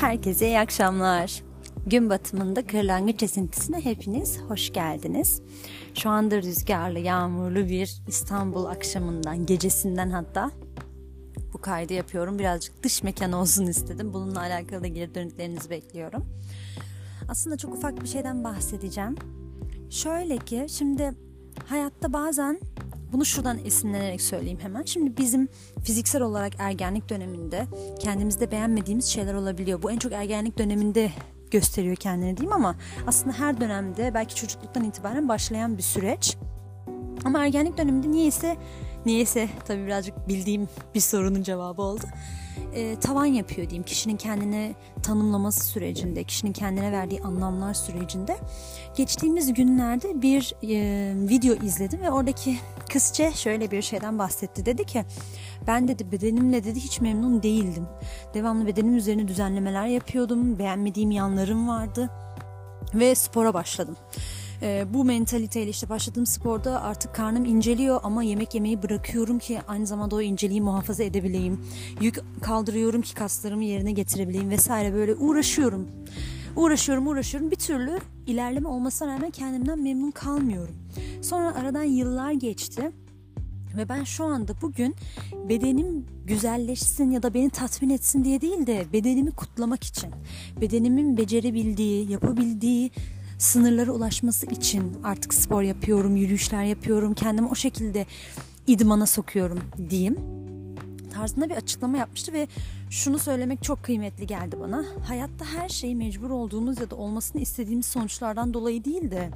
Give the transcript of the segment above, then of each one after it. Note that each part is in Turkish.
Herkese iyi akşamlar. Gün batımında kırlangıç esintisine hepiniz hoş geldiniz. Şu anda rüzgarlı, yağmurlu bir İstanbul akşamından, gecesinden hatta bu kaydı yapıyorum. Birazcık dış mekan olsun istedim. Bununla alakalı da geri dönüklerinizi bekliyorum. Aslında çok ufak bir şeyden bahsedeceğim. Şöyle ki şimdi hayatta bazen bunu şuradan esinlenerek söyleyeyim hemen. Şimdi bizim fiziksel olarak ergenlik döneminde kendimizde beğenmediğimiz şeyler olabiliyor. Bu en çok ergenlik döneminde gösteriyor kendini diyeyim ama aslında her dönemde belki çocukluktan itibaren başlayan bir süreç. Ama ergenlik döneminde niyeyse niyeyse tabii birazcık bildiğim bir sorunun cevabı oldu. E, tavan yapıyor diyeyim kişinin kendine tanımlaması sürecinde, kişinin kendine verdiği anlamlar sürecinde. Geçtiğimiz günlerde bir e, video izledim ve oradaki kızca şöyle bir şeyden bahsetti. Dedi ki ben dedi bedenimle dedi hiç memnun değildim. Devamlı bedenim üzerine düzenlemeler yapıyordum. Beğenmediğim yanlarım vardı ve spora başladım. E, bu mentaliteyle işte başladığım sporda artık karnım inceliyor ama yemek yemeyi bırakıyorum ki aynı zamanda o inceliği muhafaza edebileyim. Yük kaldırıyorum ki kaslarımı yerine getirebileyim vesaire böyle uğraşıyorum. Uğraşıyorum uğraşıyorum bir türlü ilerleme olmasına rağmen kendimden memnun kalmıyorum. Sonra aradan yıllar geçti. Ve ben şu anda bugün bedenim güzelleşsin ya da beni tatmin etsin diye değil de bedenimi kutlamak için, bedenimin becerebildiği, yapabildiği sınırlara ulaşması için artık spor yapıyorum, yürüyüşler yapıyorum, kendimi o şekilde idmana sokuyorum diyeyim tarzında bir açıklama yapmıştı ve şunu söylemek çok kıymetli geldi bana. Hayatta her şey mecbur olduğumuz ya da olmasını istediğimiz sonuçlardan dolayı değil de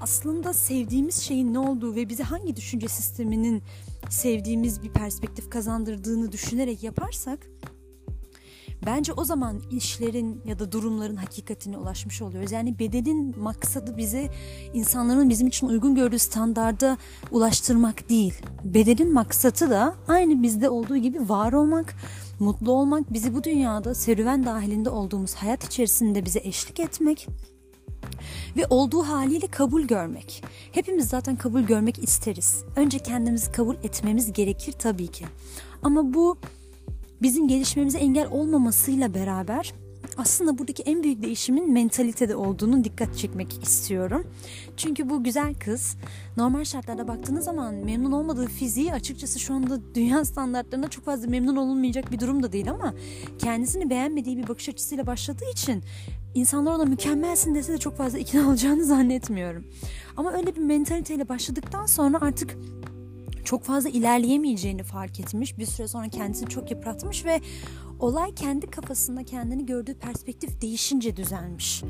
aslında sevdiğimiz şeyin ne olduğu ve bize hangi düşünce sisteminin sevdiğimiz bir perspektif kazandırdığını düşünerek yaparsak Bence o zaman işlerin ya da durumların hakikatine ulaşmış oluyoruz. Yani bedenin maksadı bize insanların bizim için uygun gördüğü standarda ulaştırmak değil. Bedenin maksatı da aynı bizde olduğu gibi var olmak, mutlu olmak, bizi bu dünyada serüven dahilinde olduğumuz hayat içerisinde bize eşlik etmek ve olduğu haliyle kabul görmek. Hepimiz zaten kabul görmek isteriz. Önce kendimizi kabul etmemiz gerekir tabii ki. Ama bu bizim gelişmemize engel olmamasıyla beraber aslında buradaki en büyük değişimin mentalitede olduğunu dikkat çekmek istiyorum. Çünkü bu güzel kız normal şartlarda baktığınız zaman memnun olmadığı fiziği açıkçası şu anda dünya standartlarında çok fazla memnun olunmayacak bir durum da değil ama kendisini beğenmediği bir bakış açısıyla başladığı için insanlar ona mükemmelsin dese de çok fazla ikna olacağını zannetmiyorum. Ama öyle bir mentaliteyle başladıktan sonra artık çok fazla ilerleyemeyeceğini fark etmiş. Bir süre sonra kendisini çok yıpratmış ve olay kendi kafasında kendini gördüğü perspektif değişince düzelmiş.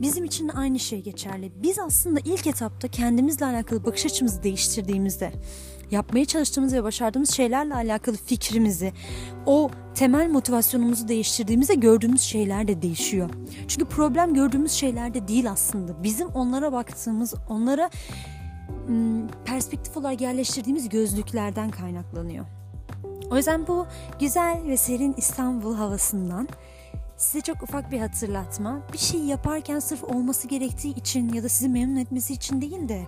Bizim için de aynı şey geçerli. Biz aslında ilk etapta kendimizle alakalı bakış açımızı değiştirdiğimizde yapmaya çalıştığımız ve başardığımız şeylerle alakalı fikrimizi, o temel motivasyonumuzu değiştirdiğimizde gördüğümüz şeyler de değişiyor. Çünkü problem gördüğümüz şeylerde değil aslında. Bizim onlara baktığımız, onlara perspektif olarak yerleştirdiğimiz gözlüklerden kaynaklanıyor. O yüzden bu güzel ve serin İstanbul havasından size çok ufak bir hatırlatma. Bir şey yaparken sırf olması gerektiği için ya da sizi memnun etmesi için değil de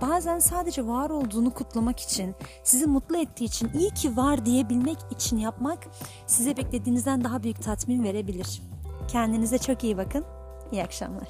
bazen sadece var olduğunu kutlamak için, sizi mutlu ettiği için, iyi ki var diyebilmek için yapmak size beklediğinizden daha büyük tatmin verebilir. Kendinize çok iyi bakın. İyi akşamlar.